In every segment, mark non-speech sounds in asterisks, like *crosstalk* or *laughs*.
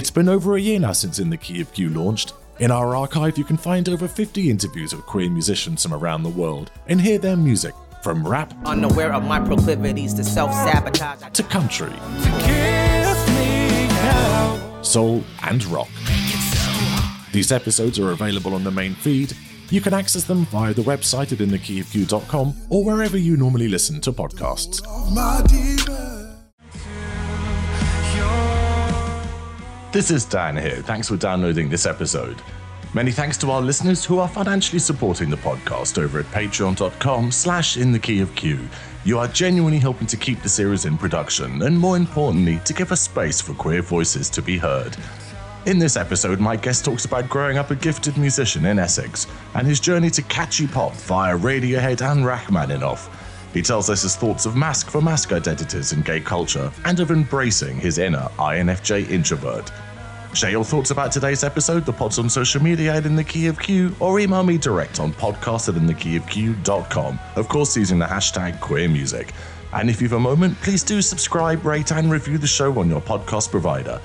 It's been over a year now since In the Key of Q launched. In our archive, you can find over 50 interviews with queer musicians from around the world and hear their music from rap, Unaware of my proclivities to self sabotage. to country, soul, and rock. These episodes are available on the main feed. You can access them via the website at inthekeyofq.com or wherever you normally listen to podcasts. This is Dan here. Thanks for downloading this episode. Many thanks to our listeners who are financially supporting the podcast over at patreon.com slash in the key of Q. You are genuinely helping to keep the series in production and more importantly, to give a space for queer voices to be heard. In this episode, my guest talks about growing up a gifted musician in Essex and his journey to catchy pop via Radiohead and Rachmaninoff. He tells us his thoughts of Masc for Masc identities in gay culture and of embracing his inner INFJ introvert. Share your thoughts about today's episode, the pods on social media at In the Key of Q, or email me direct on podcast at inthekeyofq.com, of course using the hashtag queer music. And if you've a moment, please do subscribe, rate, and review the show on your podcast provider.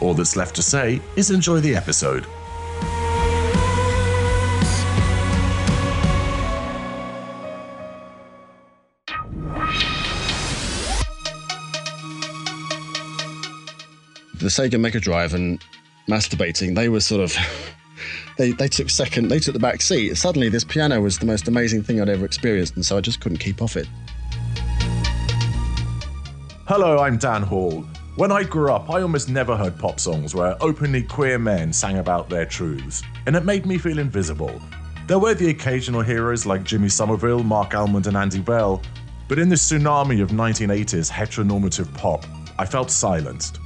All that's left to say is enjoy the episode. The Sega Mega Drive and masturbating, they were sort of *laughs* they they took second, they took the back seat. Suddenly, this piano was the most amazing thing I'd ever experienced, and so I just couldn't keep off it. Hello, I'm Dan Hall. When I grew up, I almost never heard pop songs where openly queer men sang about their truths, and it made me feel invisible. There were the occasional heroes like Jimmy Somerville, Marc Almond, and Andy Bell, but in this tsunami of 1980s heteronormative pop, I felt silenced.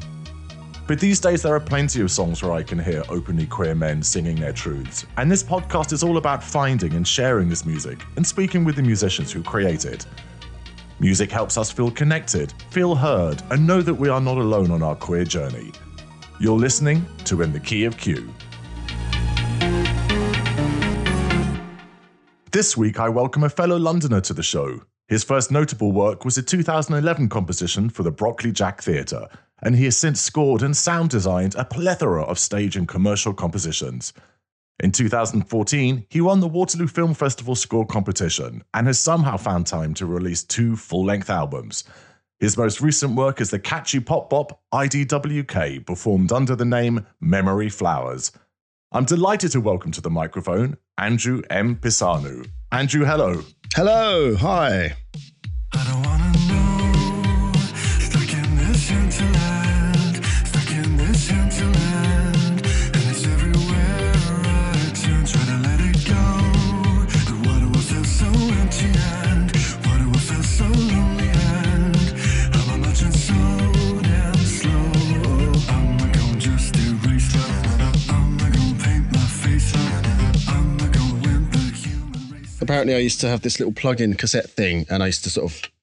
But these days, there are plenty of songs where I can hear openly queer men singing their truths, and this podcast is all about finding and sharing this music and speaking with the musicians who create it. Music helps us feel connected, feel heard, and know that we are not alone on our queer journey. You're listening to In the Key of Q. This week, I welcome a fellow Londoner to the show. His first notable work was a 2011 composition for the Brockley Jack Theatre, and he has since scored and sound designed a plethora of stage and commercial compositions. In 2014, he won the Waterloo Film Festival score competition and has somehow found time to release two full length albums. His most recent work is the catchy pop bop IDWK, performed under the name Memory Flowers. I'm delighted to welcome to the microphone Andrew M. Pisanu. Andrew, hello. Hello, hi. Apparently, I used to have this little plug-in cassette thing, and I used to sort of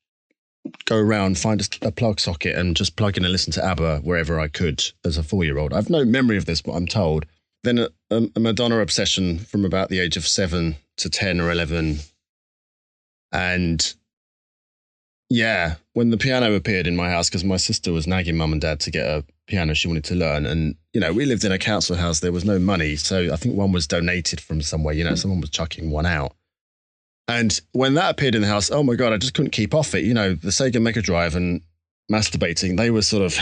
go around, find a, a plug socket, and just plug in and listen to ABBA wherever I could as a four-year-old. I've no memory of this, but I'm told. Then a, a, Madonna obsession from about the age of seven to ten or eleven, and yeah, when the piano appeared in my house, because my sister was nagging mum and dad to get a piano she wanted to learn, and you know we lived in a council house, there was no money, so I think one was donated from somewhere. You know, someone was chucking one out. And when that appeared in the house, oh my God, I just couldn't keep off it. You know, the Sega Mega Drive and masturbating, they were sort of,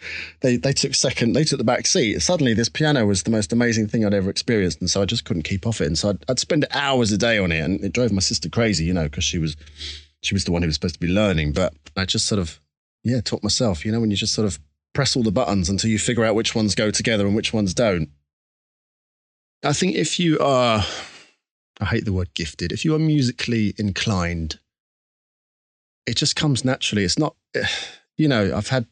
*laughs* they, they took second, they took the back seat. Suddenly, this piano was the most amazing thing I'd ever experienced. And so I just couldn't keep off it. And so I'd, I'd spend hours a day on it. And it drove my sister crazy, you know, because she was, she was the one who was supposed to be learning. But I just sort of, yeah, taught myself, you know, when you just sort of press all the buttons until you figure out which ones go together and which ones don't. I think if you are, I hate the word gifted. If you are musically inclined, it just comes naturally. It's not, eh, you know, I've had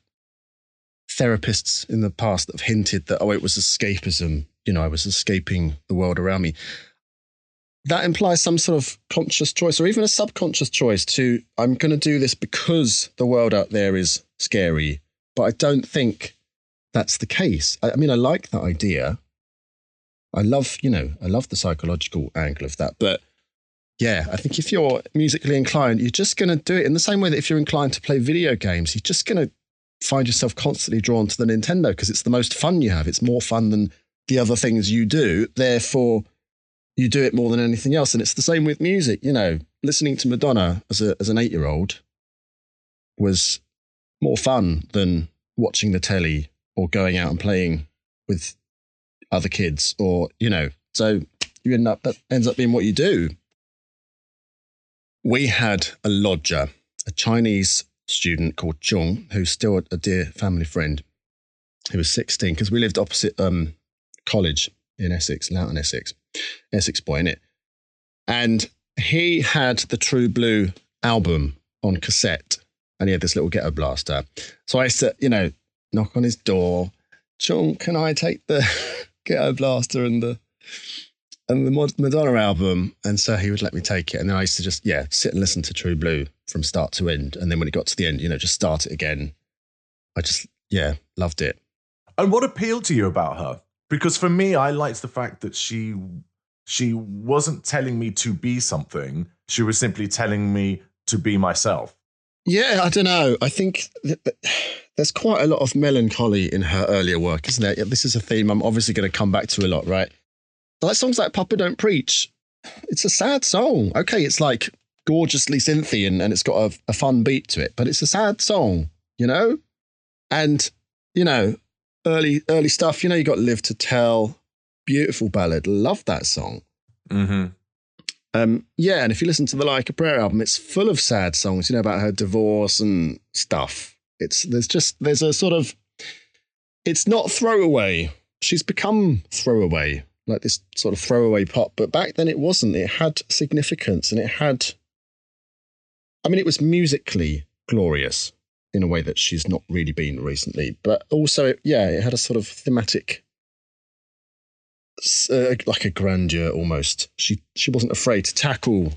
therapists in the past that have hinted that, oh, it was escapism. You know, I was escaping the world around me. That implies some sort of conscious choice or even a subconscious choice to, I'm going to do this because the world out there is scary. But I don't think that's the case. I, I mean, I like that idea. I love, you know, I love the psychological angle of that. But yeah, I think if you're musically inclined, you're just going to do it in the same way that if you're inclined to play video games, you're just going to find yourself constantly drawn to the Nintendo because it's the most fun you have. It's more fun than the other things you do. Therefore, you do it more than anything else. And it's the same with music. You know, listening to Madonna as a as an eight year old was more fun than watching the telly or going out and playing with other kids or you know so you end up that ends up being what you do. We had a lodger a chinese student called chung who's still a, dear family friend who was 16 because we lived opposite um, college in essex loughton essex essex boy in it and he had the true blue album on cassette and he had this little ghetto blaster. So i used to you know knock on his door Chung, can I take the Ghetto Blaster and the and the Madonna album? And so he would let me take it, and then I used to just yeah sit and listen to True Blue from start to end, and then when it got to the end, you know, just start it again. I just yeah loved it. And what appealed to you about her? Because for me, I liked the fact that she she wasn't telling me to be something. She was simply telling me to be myself. Yeah, I don't know. I think there's quite a lot of melancholy in her earlier work, isn't there? This is a theme I'm obviously going to come back to a lot, right? Like songs like Papa Don't Preach, it's a sad song. Okay, it's like gorgeously synthy and, and it's got a, a fun beat to it, but it's a sad song, you know? And, you know, early early stuff, you know, you got Live to Tell, beautiful ballad. Love that song. Mm-hmm. Um, yeah, and if you listen to the Like a Prayer album, it's full of sad songs, you know, about her divorce and stuff. It's there's just there's a sort of it's not throwaway. She's become throwaway, like this sort of throwaway pop, but back then it wasn't. It had significance and it had I mean, it was musically glorious in a way that she's not really been recently, but also, yeah, it had a sort of thematic uh, like a grandeur almost. She she wasn't afraid to tackle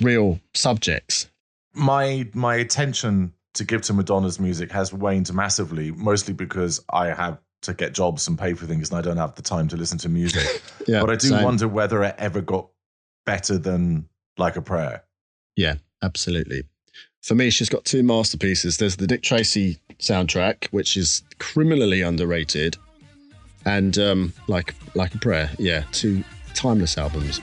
real subjects. My my attention to give to Madonna's music has waned massively, mostly because I have to get jobs and pay for things, and I don't have the time to listen to music. *laughs* Yeah, but I do same. wonder whether it ever got better than Like a Prayer. Yeah, absolutely. For me, she's got two masterpieces. There's the Dick Tracy soundtrack, which is criminally underrated, and um, like like a prayer. Yeah, two timeless albums.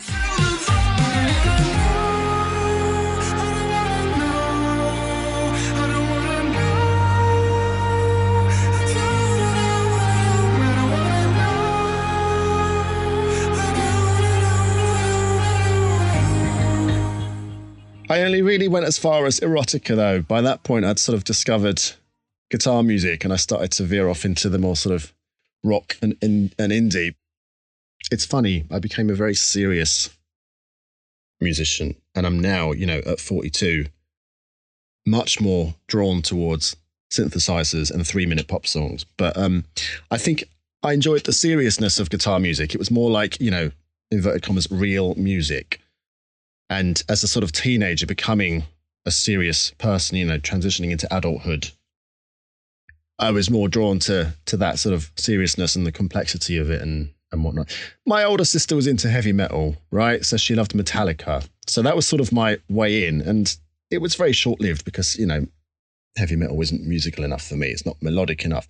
I only really went as far as erotica though. By that point, I'd sort of discovered guitar music, and I started to veer off into the more sort of rock and and, and indie. It's funny. I became a very serious musician, and I'm now, you know, at 42, much more drawn towards synthesizers and three-minute pop songs. But um, I think I enjoyed the seriousness of guitar music. It was more like, you know, inverted commas, real music and as a sort of teenager becoming a serious person you know transitioning into adulthood i was more drawn to to that sort of seriousness and the complexity of it and and whatnot. My older sister was into heavy metal right? So she loved metallica. So that was sort of my way in. And it was very short lived because you know heavy metal isn't musical enough for me. It's not melodic enough.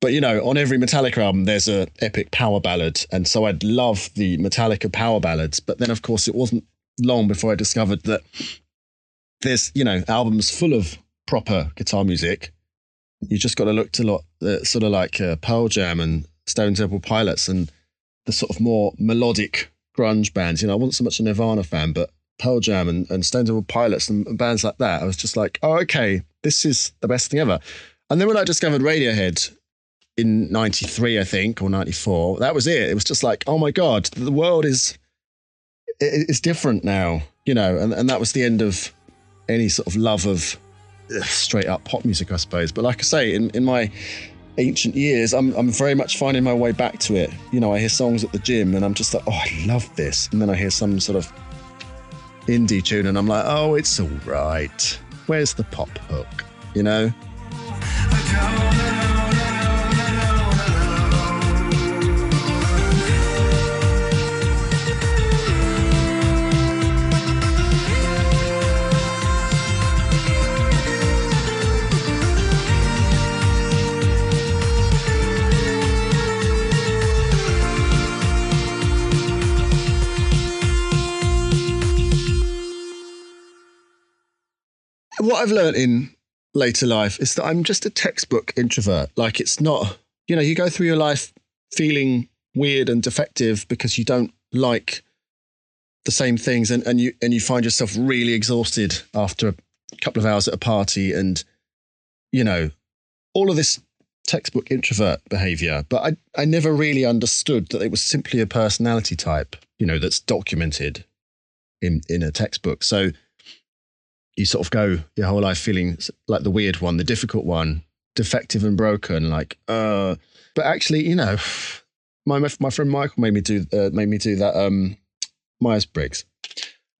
But you know, on every Metallica album, there's a epic power ballad, and so I'd love the Metallica power ballads. But then, of course, it wasn't long before I discovered that there's you know albums full of proper guitar music. You just got to look to lot uh, sort of like uh, Pearl Jam and Stone Temple Pilots and the sort of more melodic grunge bands. You know, I wasn't so much a Nirvana fan, but Pearl Jam and, and Stone Temple Pilots and, and bands like that. I was just like, oh, okay, this is the best thing ever. And then when I discovered Radiohead in 93, I think, or 94, that was it. It was just like, oh my God, the world is it- it's different now, you know, and, and that was the end of any sort of love of straight up pop music, I suppose. But like I say, in, in my ancient years, I'm, I'm very much finding my way back to it. You know, I hear songs at the gym and I'm just like, oh, I love this. And then I hear some sort of indie tune and I'm like, oh, it's all right. Where's the pop hook? You know? What I've learned in later life is that I'm just a textbook introvert. Like it's not, you know, you go through your life feeling weird and defective because you don't like the same things and, and you and you find yourself really exhausted after a couple of hours at a party and you know, all of this textbook introvert behavior. But I, I never really understood that it was simply a personality type, you know, that's documented in, in a textbook. So you sort of go your whole life feeling like the weird one, the difficult one, defective and broken, like, uh, but actually, you know, my, my friend Michael made me do, uh, made me do that, um, Myers Briggs.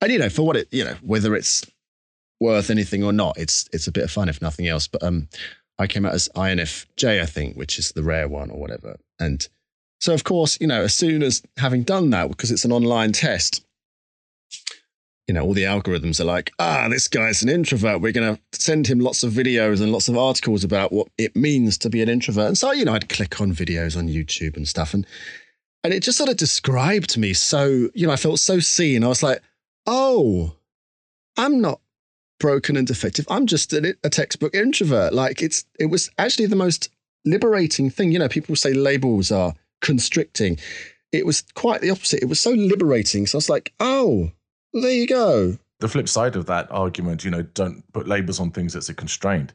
And, you know, for what it, you know, whether it's worth anything or not, it's, it's a bit of fun, if nothing else. But, um, I came out as INFJ, I think, which is the rare one or whatever. And so, of course, you know, as soon as having done that, because it's an online test, you know, all the algorithms are like, ah, this guy's an introvert. We're going to send him lots of videos and lots of articles about what it means to be an introvert. And so, you know, I'd click on videos on YouTube and stuff. And, and it just sort of described me so, you know, I felt so seen. I was like, oh, I'm not broken and defective. I'm just a, a textbook introvert. Like it's, it was actually the most liberating thing. You know, people say labels are constricting. It was quite the opposite. It was so liberating. So I was like, oh, well, there you go. The flip side of that argument, you know, don't put labels on things that's a constraint.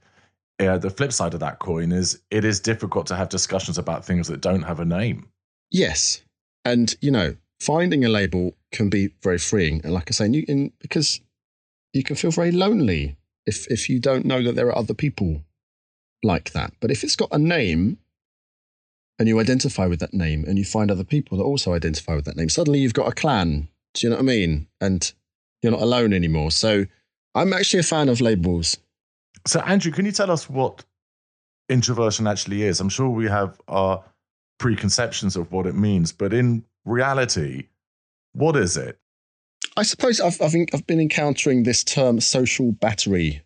Yeah, the flip side of that coin is it is difficult to have discussions about things that don't have a name. Yes. And, you know, finding a label can be very freeing. And like I say, you can, because you can feel very lonely if, if you don't know that there are other people like that. But if it's got a name and you identify with that name and you find other people that also identify with that name, suddenly you've got a clan. Do you know what I mean? And you're not alone anymore. So I'm actually a fan of labels. So, Andrew, can you tell us what introversion actually is? I'm sure we have our preconceptions of what it means, but in reality, what is it? I suppose I've, I've, I've been encountering this term social battery,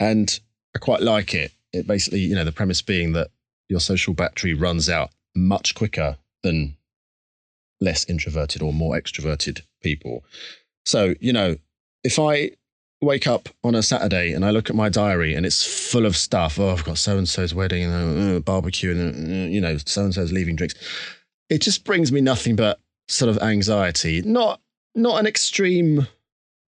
and I quite like it. It basically, you know, the premise being that your social battery runs out much quicker than less introverted or more extroverted people. So, you know, if I wake up on a Saturday and I look at my diary and it's full of stuff, oh, I've got so and so's wedding and uh, barbecue and, uh, you know, so and so's leaving drinks, it just brings me nothing but sort of anxiety. Not not an extreme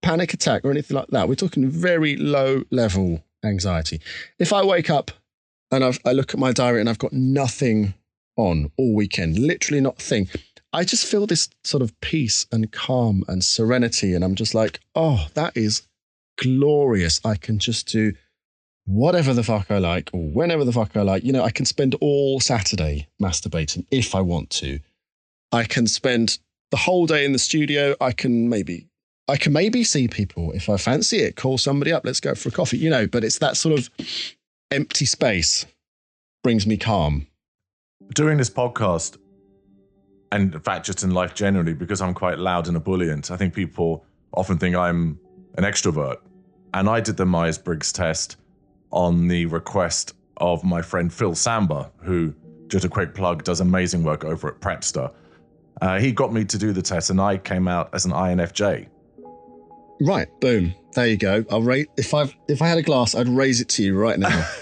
panic attack or anything like that. We're talking very low level anxiety. If I wake up and I've, I look at my diary and I've got nothing on all weekend, literally not a thing, I just feel this sort of peace and calm and serenity. And I'm just like, oh, that is glorious. I can just do whatever the fuck I like or whenever the fuck I like. You know, I can spend all Saturday masturbating if I want to. I can spend the whole day in the studio. I can maybe I can maybe see people if I fancy it, call somebody up, let's go for a coffee, you know, but it's that sort of empty space brings me calm. Doing this podcast, and in fact, just in life generally, because I'm quite loud and ebullient, I think people often think I'm an extrovert. And I did the Myers Briggs test on the request of my friend Phil Samba, who, just a quick plug, does amazing work over at Prepster. Uh, he got me to do the test, and I came out as an INFJ. Right, boom. There you go. I'll rate if I if I had a glass, I'd raise it to you right now. *laughs*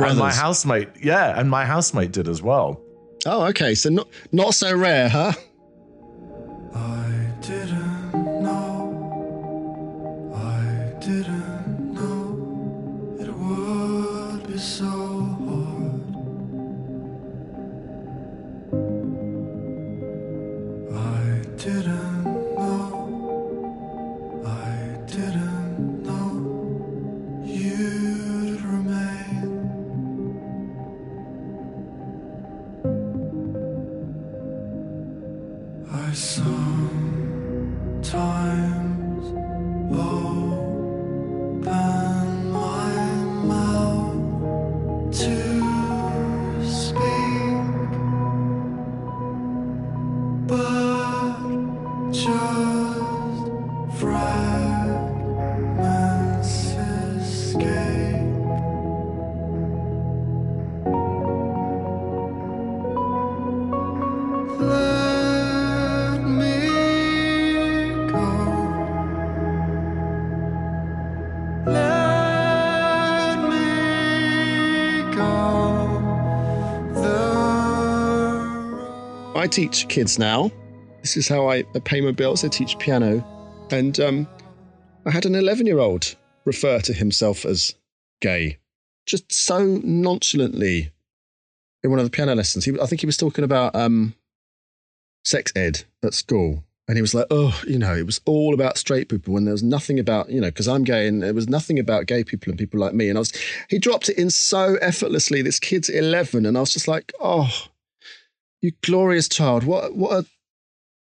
And my housemate, yeah, and my housemate did as well. Oh, okay. So not not so rare, huh? I didn't know, I didn't know it would be so hard. I didn't teach kids now. This is how I pay my bills. I teach piano. And um, I had an 11 year old refer to himself as gay, just so nonchalantly in one of the piano lessons. He, I think he was talking about um, sex ed at school. And he was like, oh, you know, it was all about straight people when there was nothing about, you know, because I'm gay and there was nothing about gay people and people like me. And I was, he dropped it in so effortlessly. This kid's 11. And I was just like, oh, you glorious child. What, what a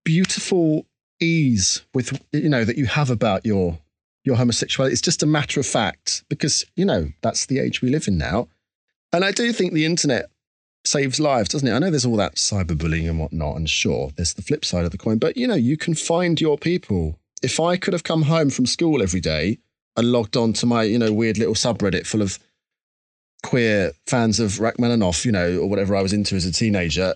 beautiful ease with, you know, that you have about your, your homosexuality. It's just a matter of fact because, you know, that's the age we live in now. And I do think the internet saves lives, doesn't it? I know there's all that cyberbullying and whatnot, and sure, there's the flip side of the coin, but you know, you can find your people. If I could have come home from school every day and logged on to my, you know, weird little subreddit full of queer fans of Rachmaninoff, you know, or whatever I was into as a teenager,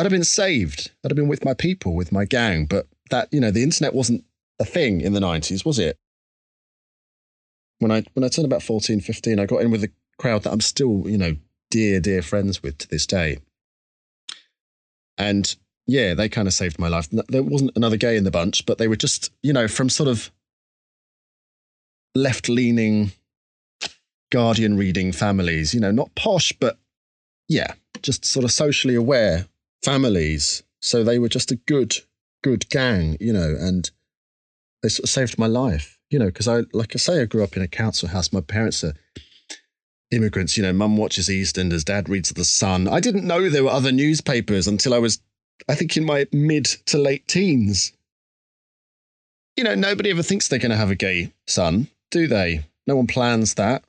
I'd have been saved. I'd have been with my people, with my gang. But that, you know, the internet wasn't a thing in the 90s, was it? When I when I turned about 14, 15, I got in with a crowd that I'm still, you know, dear, dear friends with to this day. And yeah, they kind of saved my life. There wasn't another gay in the bunch, but they were just, you know, from sort of left leaning Guardian reading families, you know, not posh, but yeah, just sort of socially aware families. So they were just a good, good gang, you know, and they sort of saved my life, you know, because I, like I say, I grew up in a council house. My parents are immigrants. You know, mum watches EastEnders, dad reads The Sun. I didn't know there were other newspapers until I was, I think, in my mid to late teens. You know, nobody ever thinks they're going to have a gay son, do they? No one plans that.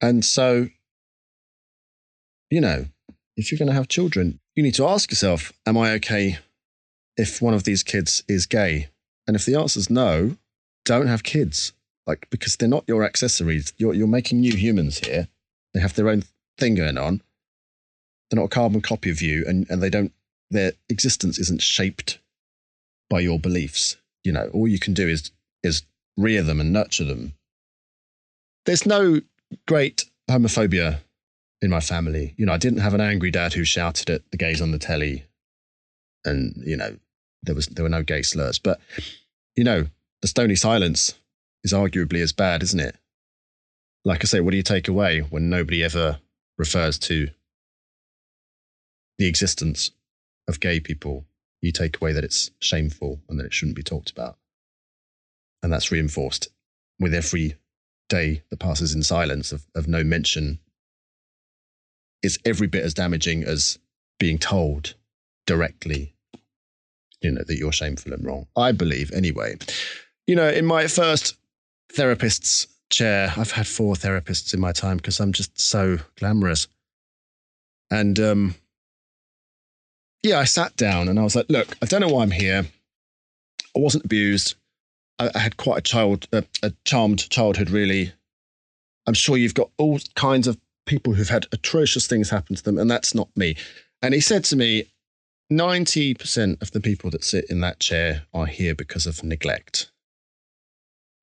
And so, you know, if you're going to have children, you need to ask yourself, am I okay if one of these kids is gay? And if the answer is no, don't have kids like because they're not your accessories. You're you're making new humans here. They have their own thing going on. They're not a carbon copy of you, and and they don't. Their existence isn't shaped by your beliefs. You know, all you can do is is rear them and nurture them. There's no great homophobia in my family. You know, I didn't have an angry dad who shouted at the gays on the telly, and you know, there was there were no gay slurs. But you know, the stony silence is arguably as bad, isn't it? Like I say, what do you take away when nobody ever refers to the existence of gay people? You take away that it's shameful and that it shouldn't be talked about. And that's reinforced with every day that passes in silence of, of no mention. It's every bit as damaging as being told directly, you know, that you're shameful and wrong. I believe, anyway. You know, in my first therapist's chair. I've had four therapists in my time because I'm just so glamorous. And um, yeah, I sat down and I was like, look, I don't know why I'm here. I wasn't abused. I, I had quite a child, a, a charmed childhood, really. I'm sure you've got all kinds of people who've had atrocious things happen to them, and that's not me. And he said to me, 90% of the people that sit in that chair are here because of neglect.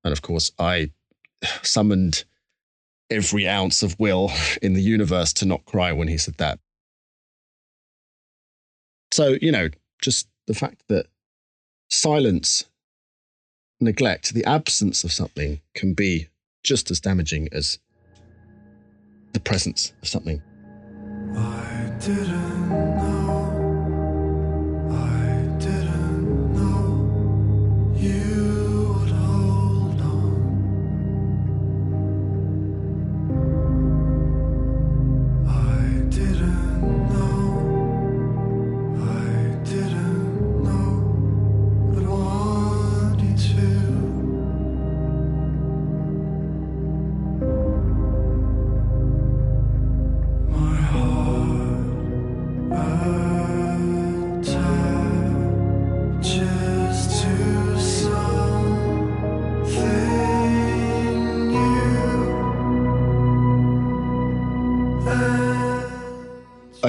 And of course, I summoned every ounce of will in the universe to not cry when he said that. So, you know, just the fact that silence, neglect, the absence of something can be just as damaging as the presence of something.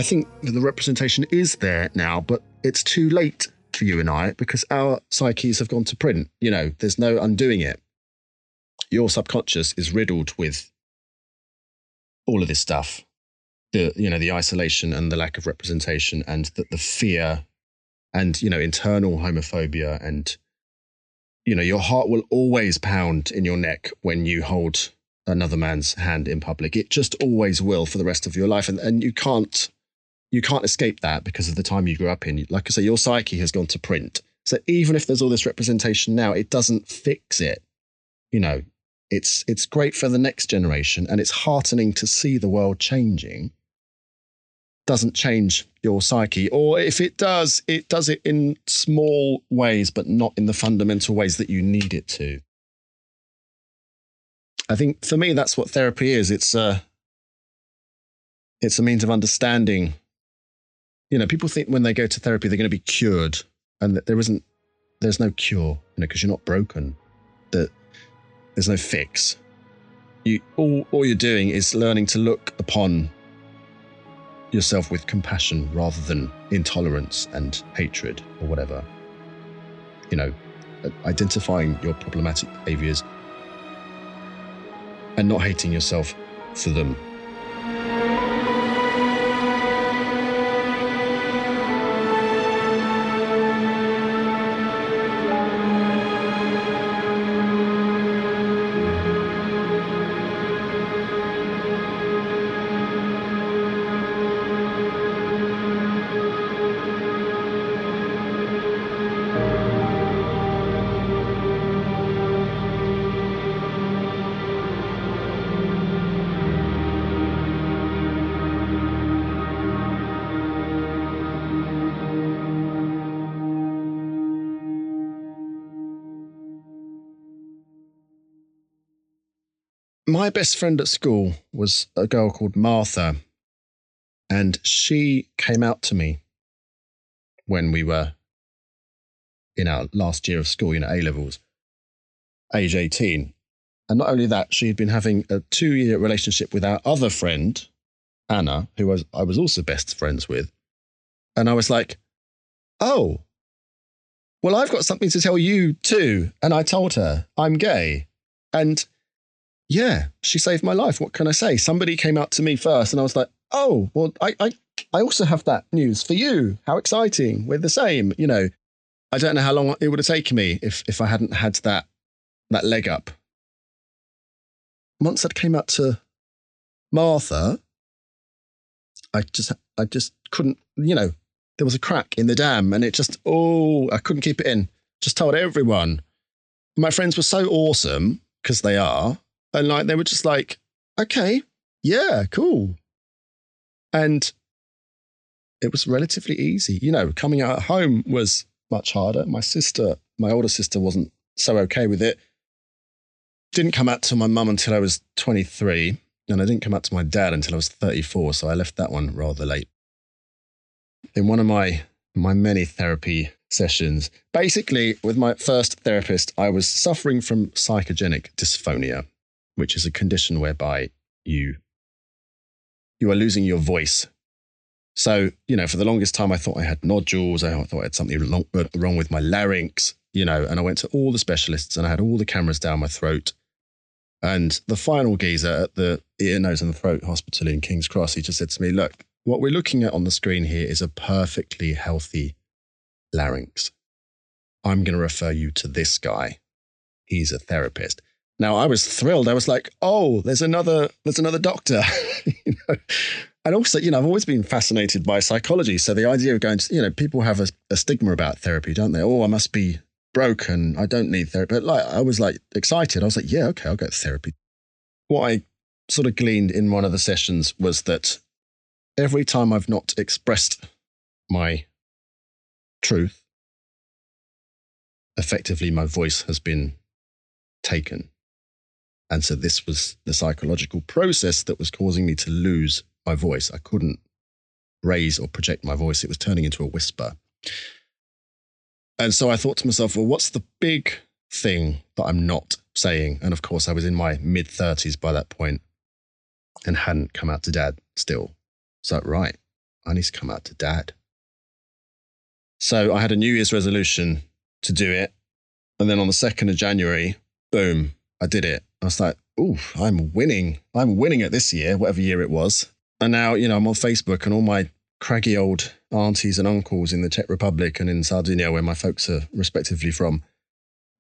Think the representation is there now, but it's too late for you and I because our psyches have gone to print. You know, there's no undoing it. Your subconscious is riddled with all of this stuff. the you know the isolation and the lack of representation and the, the fear and you know internal homophobia and you know your heart will always pound in your neck when you hold another man's hand in public it just always will for the rest of your life and and you can't you can't escape that because of the time you grew up in. Like i say your psyche has gone to print. So even if there's all this representation now it doesn't fix it. You know it's it's great for the next generation and it's heartening to see the world changing. Doesn't change your psyche or if it does it does it in small ways but not in the fundamental ways that you need it to. I think for me that's what therapy is. It's a it's a means of understanding you know people think when they go to therapy they're going to be cured and that there isn't there's no cure you know because you're not broken that there's no fix you all, all you're doing is learning to look upon yourself with compassion rather than intolerance and hatred or whatever. You know, uh, identifying your problematic behaviors and not hating yourself for them. My best friend at school was a girl called Martha, and she came out to me when we were in our last year of school, you know, A levels, age 18. And not only that, she had been having a two year relationship with our other friend, Anna, who was, I was also best friends with. And I was like, oh, well, I've got something to tell you too. And I told her I'm gay. And yeah, she saved my life. What can I say? Somebody came out to me first, and I was like, oh, well, I, I, I also have that news for you. How exciting! We're the same. You know, I don't know how long it would have taken me if if I hadn't had that that leg up. Once I came out to Martha, I just I just couldn't. You know, there was a crack in the dam, and it just oh, I couldn't keep it in. Just told everyone. My friends were so awesome because they are and like they were just like, okay, yeah, cool. And it was relatively easy. You know, coming out at home was much harder. My sister, my older sister, wasn't so okay with it. Didn't come out to my mum until I was 23, and I didn't come out to my dad until I was 34, so I left that one rather late. In one of my my many therapy sessions, basically with my first therapist, I was suffering from psychogenic dysphonia which is a condition whereby you you are losing your voice. So, you know, for the longest time, I thought I had nodules. I thought I had something wrong, uh, wrong with my larynx, you know, and I went to all the specialists and I had all the cameras down my throat. And the final geezer at the ear, nose, and throat hospital in King's Cross, he just said to me, Look, what we're looking at on the screen here is a perfectly healthy larynx. I'm going to refer you to this guy. He's a therapist. Now I was thrilled. I was like, "Oh, there's another, there's another doctor." *laughs* you know? And also, you know, I've always been fascinated by psychology. So the idea of going to, you know, people have a, a stigma about therapy, don't they? Oh, I must be broken. I don't need therapy. But like, I was like excited. I was like, "Yeah, okay, I'll go to therapy." What I sort of gleaned in one of the sessions was that every time I've not expressed my truth, effectively, my voice has been taken. And so this was the psychological process that was causing me to lose my voice. I couldn't raise or project my voice, it was turning into a whisper. And so I thought to myself, well, what's the big thing that I'm not saying? And of course, I was in my mid 30s by that point and hadn't come out to dad still. So, right, I need to come out to dad. So I had a New Year's resolution to do it. And then on the 2nd of January, boom, I did it. I was like, ooh, I'm winning. I'm winning it this year, whatever year it was. And now, you know, I'm on Facebook and all my craggy old aunties and uncles in the Czech Republic and in Sardinia, where my folks are respectively from,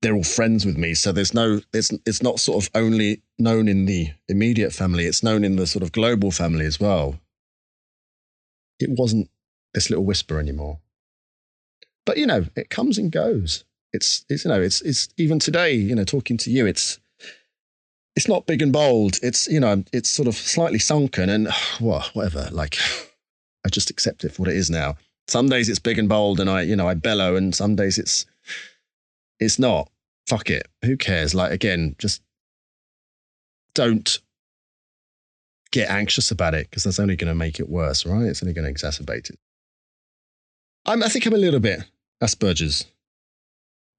they're all friends with me. So there's no, it's, it's not sort of only known in the immediate family, it's known in the sort of global family as well. It wasn't this little whisper anymore. But, you know, it comes and goes. It's, it's, you know, it's, it's even today, you know, talking to you, it's, it's not big and bold. It's, you know, it's sort of slightly sunken and *sighs* well, whatever. Like, *sighs* I just accept it for what it is now. Some days it's big and bold and I, you know, I bellow and some days it's, it's not. Fuck it. Who cares? Like, again, just don't get anxious about it because that's only going to make it worse, right? It's only going to exacerbate it. I'm, I think I'm a little bit Asperger's,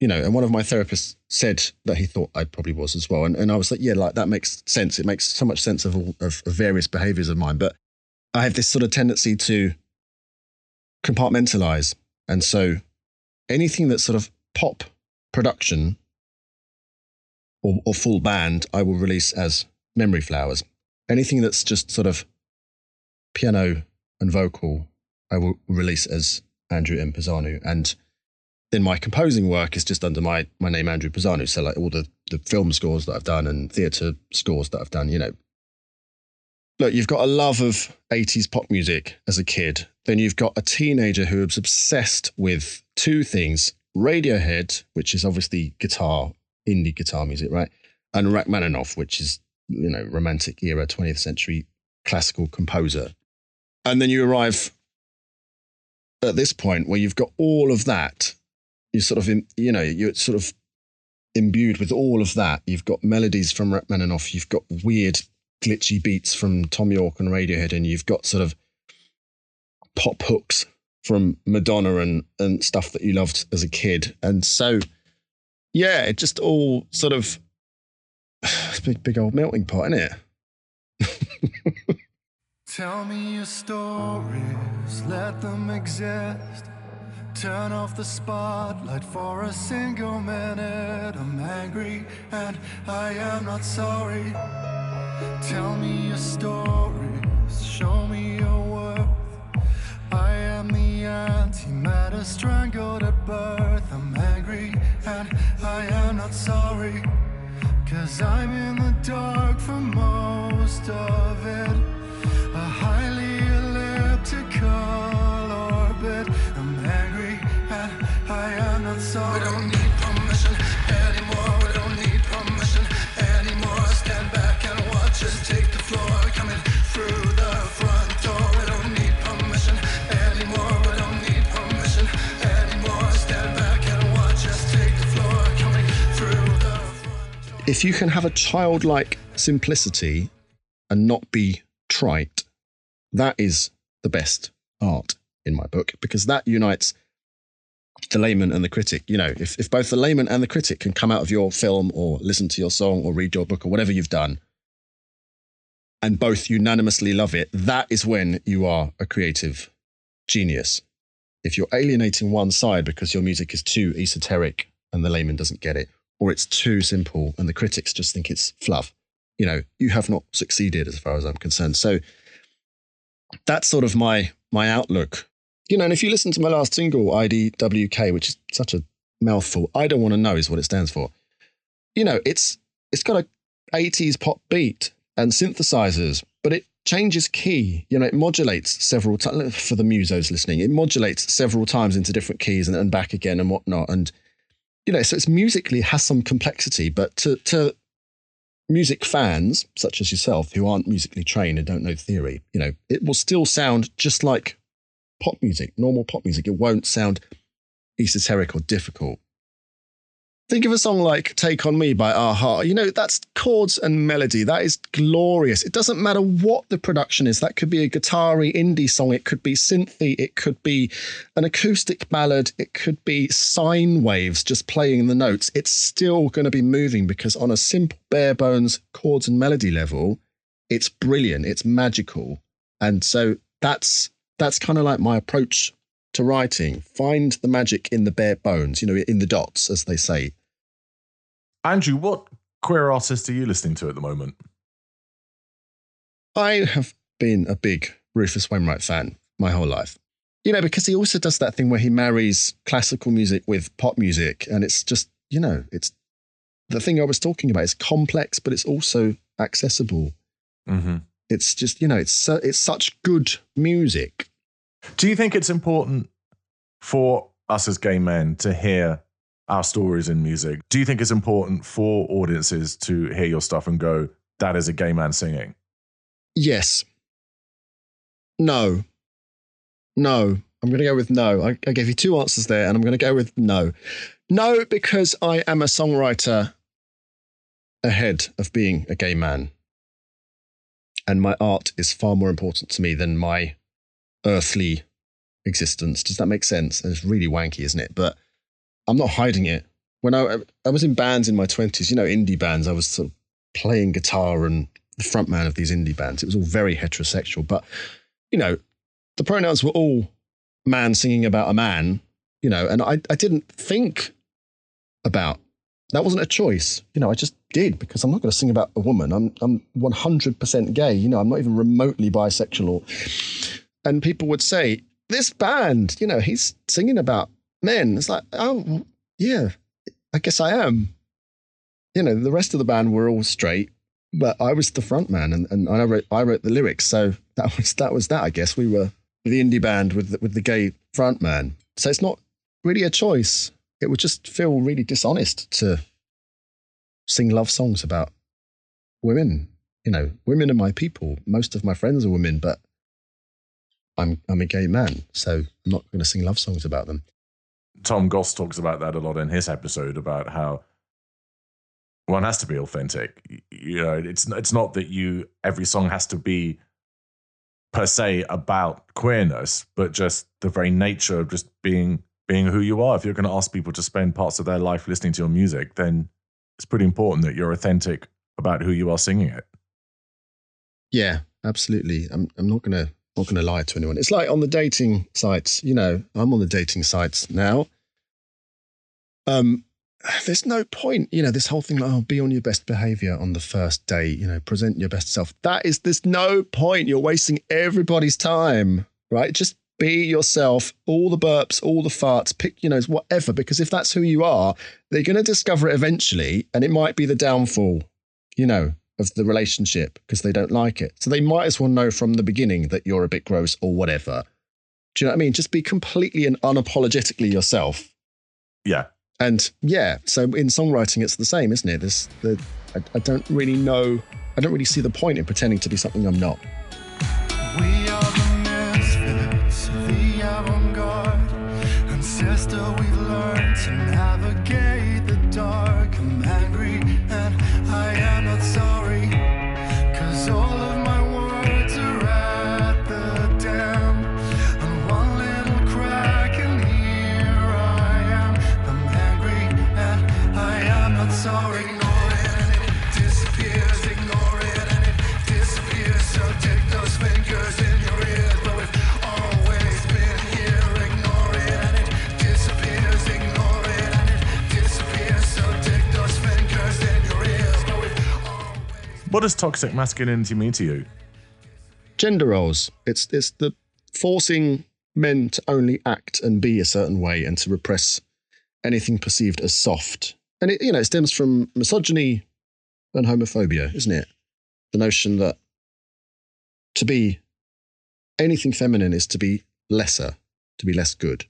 you know, and one of my therapists said that he thought I probably was as well. And, and I was like, yeah, like that makes sense. It makes so much sense of, all, of, of various behaviors of mine. But I have this sort of tendency to compartmentalize. And so anything that's sort of pop production or, or full band, I will release as Memory Flowers. Anything that's just sort of piano and vocal, I will release as Andrew M. Pisanu. And then my composing work is just under my, my name, Andrew Pisanu. So like all the, the film scores that I've done and theatre scores that I've done, you know. Look, you've got a love of 80s pop music as a kid. Then you've got a teenager who is obsessed with two things Radiohead, which is obviously guitar, indie guitar music, right? And Rachmaninoff, which is, you know, romantic era, 20th century classical composer. And then you arrive at this point where you've got all of that. You sort of, you know, you're sort of imbued with all of that. You've got melodies from Rachmaninoff, you've got weird, glitchy beats from Thom Yorke and Radiohead, and you've got sort of pop hooks from Madonna and, and stuff that you loved as a kid. And so, yeah, it just all sort of, *sighs* big, big old melting pot, isn't it? *laughs* Tell me your stories, let them exist. Turn off the spotlight for a single minute. I'm angry and I am not sorry. Tell me your stories, show me your worth. I am the antimatter strangled at birth. I'm angry and I am not sorry. Cause I'm in the dark for most of it. A highly elliptical am. We don't need permission anymore. We don't need permission anymore. Stand back and watch us take the floor. Coming through the front door. We don't need permission anymore. We don't need permission anymore. Stand back and watch us take the floor. Coming through the front door. if you can have a childlike simplicity and not be trite, that is the best art in my book because that unites the layman and the critic. You know, if, if both the layman and the critic can come out of your film or listen to your song or read your book or whatever you've done and both unanimously love it, that is when you are a creative genius. If you're alienating one side because your music is too esoteric and the layman doesn't get it, or it's too simple and the critics just think it's fluff, you know, you have not succeeded as far as I'm concerned. So that's sort of my my outlook. You know, and if you listen to my last single, IDWK, which is such a mouthful, I don't want to know is what it stands for. You know, it's it's got a 80s pop beat and synthesizers, but it changes key. You know, it modulates several times for the musos listening. It modulates several times into different keys and, and back again and whatnot. And you know, so it's musically has some complexity, but to to music fans such as yourself who aren't musically trained and don't know theory, you know, it will still sound just like pop music, normal pop music. It won't sound esoteric or difficult. Think of a song like Take On Me by a-ha. You know, that's chords and melody. That is glorious. It doesn't matter what the production is. That could be a guitar indie song. It could be synthy. It could be an acoustic ballad. It could be sine waves just playing the notes. It's still going to be moving because on a simple, bare bones chords and melody level, it's brilliant. It's magical. And so that's that's kind of like my approach to writing. Find the magic in the bare bones, you know, in the dots, as they say. Andrew, what queer artist are you listening to at the moment? I have been a big Rufus Wainwright fan my whole life. You know, because he also does that thing where he marries classical music with pop music, and it's just, you know, it's the thing I was talking about. It's complex, but it's also accessible. Mm-hmm. It's just, you know, it's so, it's such good music. Do you think it's important for us as gay men to hear our stories in music? Do you think it's important for audiences to hear your stuff and go, that is a gay man singing? Yes. No. No. I'm going to go with no. I, I gave you two answers there, and I'm going to go with no. No, because I am a songwriter ahead of being a gay man. And my art is far more important to me than my earthly existence. Does that make sense? And it's really wanky, isn't it? But I'm not hiding it. When I, I was in bands in my 20s, you know, indie bands, I was sort of playing guitar and the front man of these indie bands. It was all very heterosexual. But, you know, the pronouns were all man singing about a man, you know, and I, I didn't think about that wasn't a choice. You know, I just did because I'm not going to sing about a woman. I'm I'm 100% gay. You know, I'm not even remotely bisexual. Or, and people would say, "This band, you know, he's singing about men." It's like, oh, yeah, I guess I am. You know, the rest of the band were all straight, but I was the front man, and, and I wrote I wrote the lyrics. So that was that was that. I guess we were the indie band with the, with the gay front man. So it's not really a choice it would just feel really dishonest to sing love songs about women. You know, women are my people. Most of my friends are women, but I'm I'm a gay man, so I'm not going to sing love songs about them. Tom Goss talks about that a lot in his episode about how one has to be authentic. You know, it's it's not that you every song has to be per se about queerness, but just the very nature of just being being who you are. If you're going to ask people to spend parts of their life listening to your music, then it's pretty important that you're authentic about who you are singing it. Yeah, absolutely. I'm I'm not gonna not gonna lie to anyone. It's like on the dating sites. You know, I'm on the dating sites now. Um, there's no point. You know, this whole thing like, oh, be on your best behavior on the first date. You know, present your best self. That is, there's no point. You're wasting everybody's time. Right? Just be yourself. All the burps, all the farts, pick you know whatever. Because if that's who you are, they're going to discover it eventually, and it might be the downfall. You know, of the relationship because they don't like it. So they might as well know from the beginning that you're a bit gross or whatever. Do you know what I mean? Just be completely and unapologetically yourself. Yeah. And yeah, so in songwriting, it's the same, isn't it? This, the, I, I don't really know, I don't really see the point in pretending to be something I'm not. What does toxic masculinity mean to you? Gender roles. It's it's the forcing men to only act and be a certain way and to repress anything perceived as soft. And it you know it stems from misogyny and homophobia, isn't it? The notion that to be anything feminine is to be lesser, to be less good.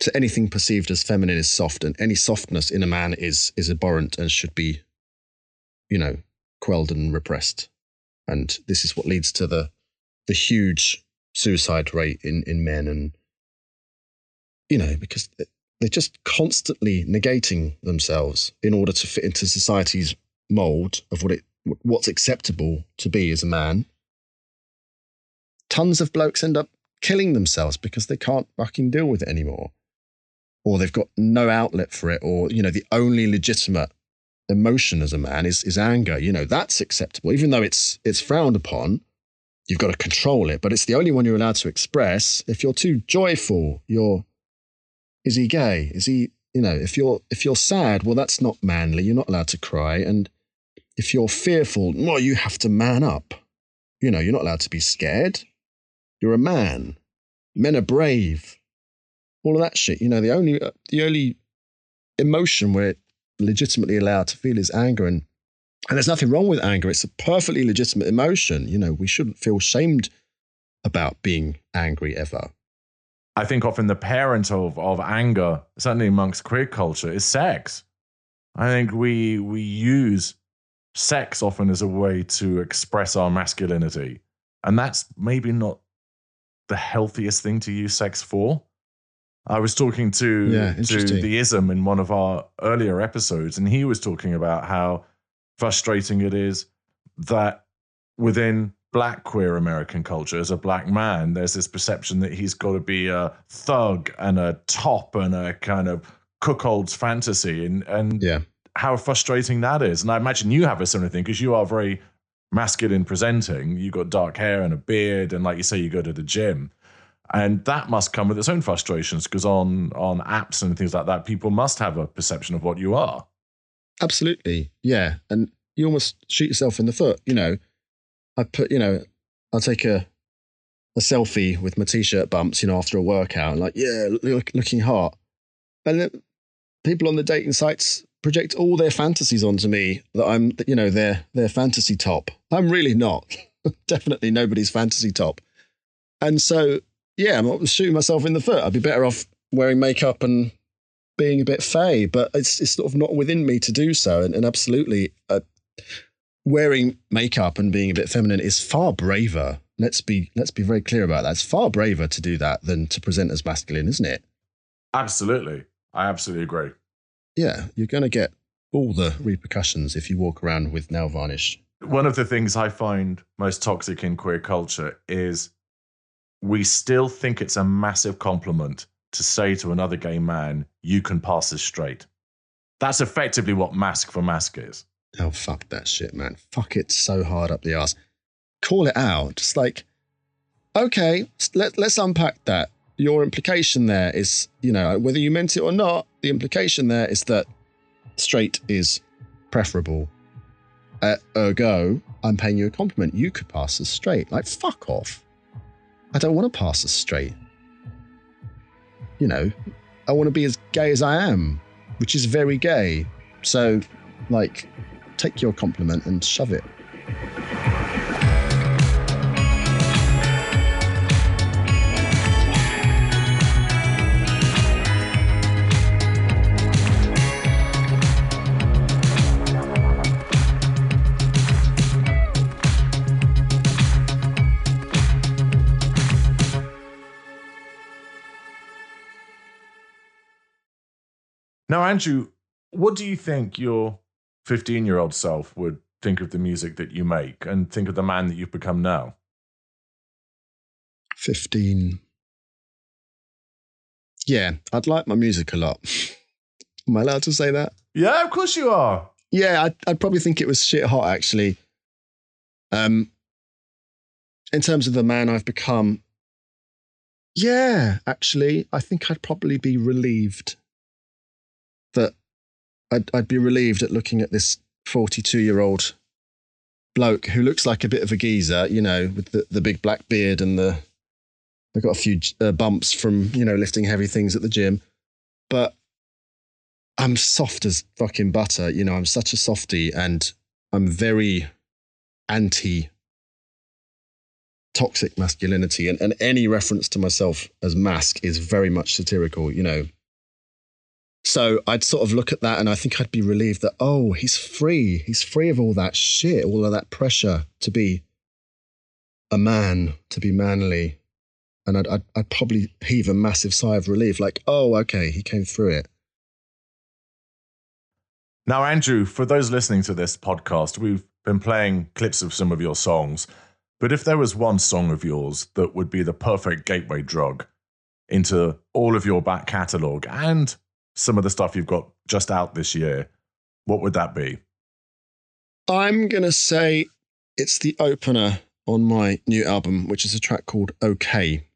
To anything perceived as feminine is soft, and any softness in a man is is abhorrent and should be, you know, quelled and repressed. And this is what leads to the the huge suicide rate in, in men and you know, because they're just constantly negating themselves in order to fit into society's mold of what it what's acceptable to be as a man. Tons of blokes end up killing themselves because they can't fucking deal with it anymore. Or they've got no outlet for it, or you know, the only legitimate emotion as a man is is anger. You know, that's acceptable, even though it's it's frowned upon. You've got to control it, but it's the only one you're allowed to express. If you're too joyful, you're is he gay? Is he you know, if you're if you're sad, well that's not manly. You're not allowed to cry. And if you're fearful, well, you have to man up. You know, you're not allowed to be scared. You're a man. Men are brave. All of that shit. You know, the only uh, the only emotion we're legitimately allowed to feel is anger, and and there's nothing wrong with anger. It's a perfectly legitimate emotion. You know, we shouldn't feel shamed about being angry ever. I think often the parent of, of anger, certainly amongst queer culture, is sex. I think we we use sex often as a way to express our masculinity. And that's maybe not the healthiest thing to use sex for. I was talking to, Yeah, to the ism in one of our earlier episodes, and he was talking about how frustrating it is that within black queer American culture, as a black man, there's this perception that he's got to be a thug and a top and a kind of cuckold's fantasy, and and Yeah. how frustrating that is. And I imagine you have a similar thing because you are very masculine presenting. You've got dark hair and a beard, and like you say, you go to the gym. And that must come with its own frustrations because on on apps and things like that, people must have a perception of what you are. Absolutely. Yeah. And you almost shoot yourself in the foot. You know, I put, you know, I'll take a, a selfie with my t shirt bumps, you know, after a workout, like, yeah, look, looking hot. And then people on the dating sites project all their fantasies onto me that I'm, you know, their, their fantasy top. I'm really not. *laughs* Definitely nobody's fantasy top. And so, yeah, I'm shooting myself in the foot. I'd be better off wearing makeup and being a bit fey, but it's it's sort of not within me to do so. And, and absolutely, uh, wearing makeup and being a bit feminine is far braver. Let's be let's be very clear about that. It's far braver to do that than to present as masculine, isn't it? Absolutely. I absolutely agree. Yeah, you're going to get all the repercussions if you walk around with nail varnish. One of the things I find most toxic in queer culture is we still think it's a massive compliment to say to another gay man, you can pass as straight. That's effectively what Masc for Masc is. Oh fuck that shit, man! Fuck it so hard up the ass. Call it out. Just like, okay, let let's unpack that. Your implication there is, you know, whether you meant it or not, the implication there is that straight is preferable. Uh, ergo, I'm paying you a compliment. You could pass as straight. Like, fuck off. I don't want to pass as straight. You know, I want to be as gay as I am, which is very gay. So, like, take your compliment and shove it. Now, Andrew, what do you think your 15 year old self would think of the music that you make and think of the man that you've become now? 15. Yeah, I'd like my music a lot. *laughs* Am I allowed to say that? Yeah, of course you are. Yeah, I'd, I'd probably think it was shit hot, actually. Um, in terms of the man I've become, yeah, actually, I think I'd probably be relieved that I'd, I'd be relieved at looking at this 42 year old bloke who looks like a bit of a geezer, you know, with the, the big black beard and the. I've got a few uh, bumps from, you know, lifting heavy things at the gym. But I'm soft as fucking butter. You know, I'm such a softie and I'm very anti toxic masculinity. And, and any reference to myself as masc is very much satirical, you know. So I'd sort of look at that and I think I'd be relieved that, oh, he's free. He's free of all that shit, all of that pressure to be a man, to be manly. And I'd, I'd, I'd probably heave a massive sigh of relief, like, oh, okay, he came through it. Now, Andrew, for those listening to this podcast, we've been playing clips of some of your songs. But if there was one song of yours that would be the perfect gateway drug into all of your back catalogue and some of the stuff you've got just out this year, what would that be? I'm going to say it's the opener on my new album, which is a track called OK.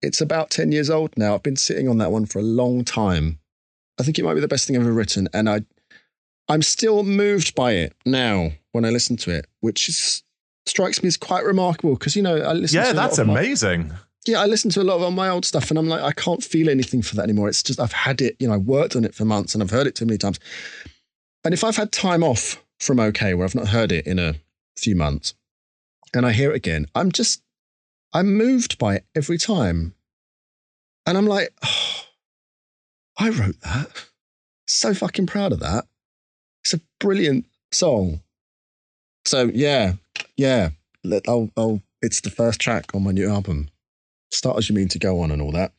It's about 10 years old now. I've been sitting on that one for a long time. I think it might be the best thing I've ever written. And I, I'm still moved by it now when I listen to it, which is strikes me as quite remarkable because you know I listen. Yeah, to a lot that's of my- amazing. Yeah, I listen to a lot of uh, my old stuff, and I'm like, I can't feel anything for that anymore. It's just I've had it, you know, I worked on it for months, and I've heard it too many times. And if I've had time off from OK, where I've not heard it in a few months, and I hear it again, I'm just, I'm moved by it every time, and I'm like, oh, I wrote that. So fucking proud of that. It's a brilliant song. So yeah, yeah. I'll, I'll, it's the first track on my new album. Start as you mean to go on and all that.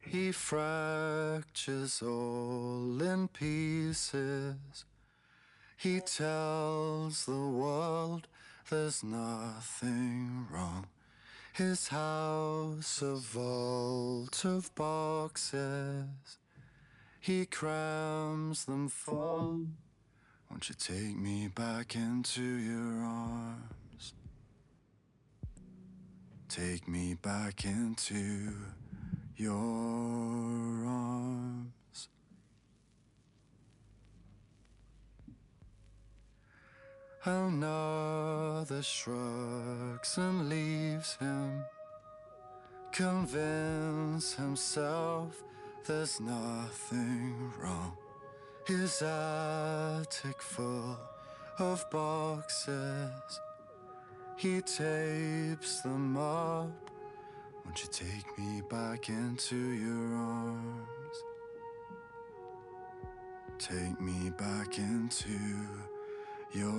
He fractures all in pieces. He tells the world there's nothing wrong. His house a vault of boxes. He crams them full. Won't you take me back into your arms? Take me back into your arms. Another shrugs and leaves him. Convince himself there's nothing wrong. His attic full of boxes. He tapes them up. Won't you take me back into your arms? Take me back into your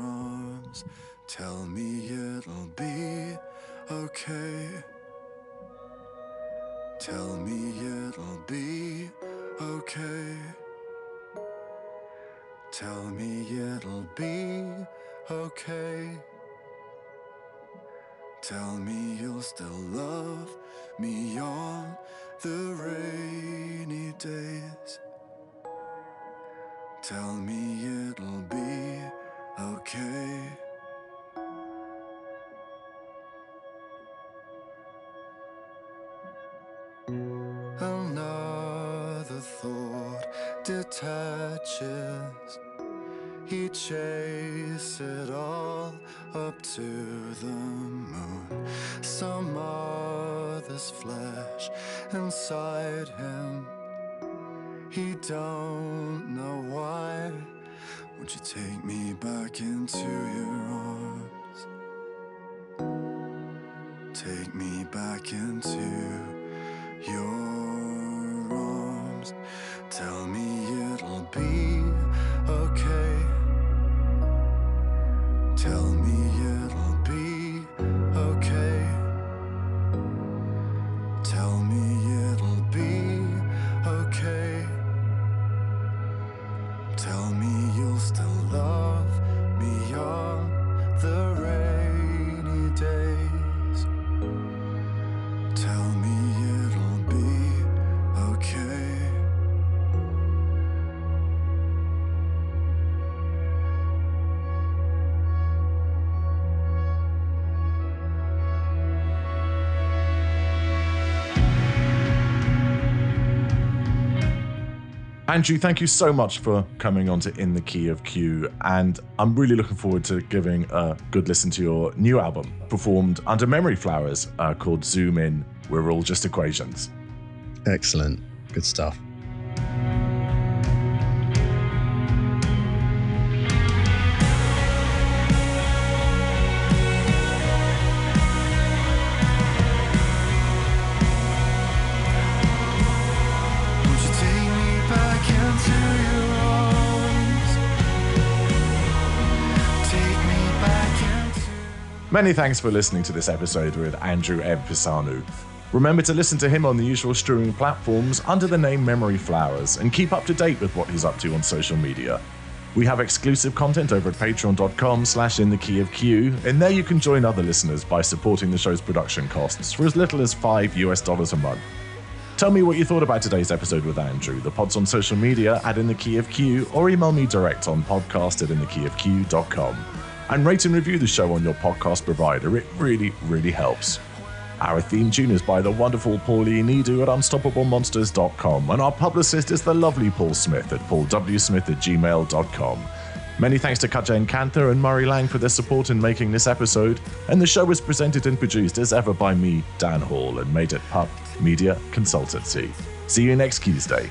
arms. Tell me it'll be okay. Tell me it'll be okay. Tell me it'll be okay. Tell me you'll still love me on the rainy days. Tell me it'll be okay. Andrew, thank you so much for coming on to In the Key of Q. And I'm really looking forward to giving a good listen to your new album, performed under Memory Flowers, uh, called Zoom In. We're all just equations. Excellent. Good stuff. Many thanks for listening to this episode with Andrew M. Pisanu. Remember to listen to him on the usual streaming platforms under the name Memory Flowers and keep up to date with what he's up to on social media. We have exclusive content over at patreon.com slash in the key of Q, and there you can join other listeners by supporting the show's production costs for as little as 5 US dollars a month. Tell me what you thought about today's episode with Andrew. The pod's on social media at In the Key of Q, or email me direct on podcast at. And rate and review the show on your podcast provider. It really, really helps. Our theme tune is by the wonderful Pauline Edu at unstoppablemonsters.com, and our publicist is the lovely Paul Smith at paulwsmith at gmail.com. Many thanks to Katja Encantha and Murray Lang for their support in making this episode, and the show was presented and produced as ever by me, Dan Hall, and made at Pup Media Consultancy. See you next Tuesday.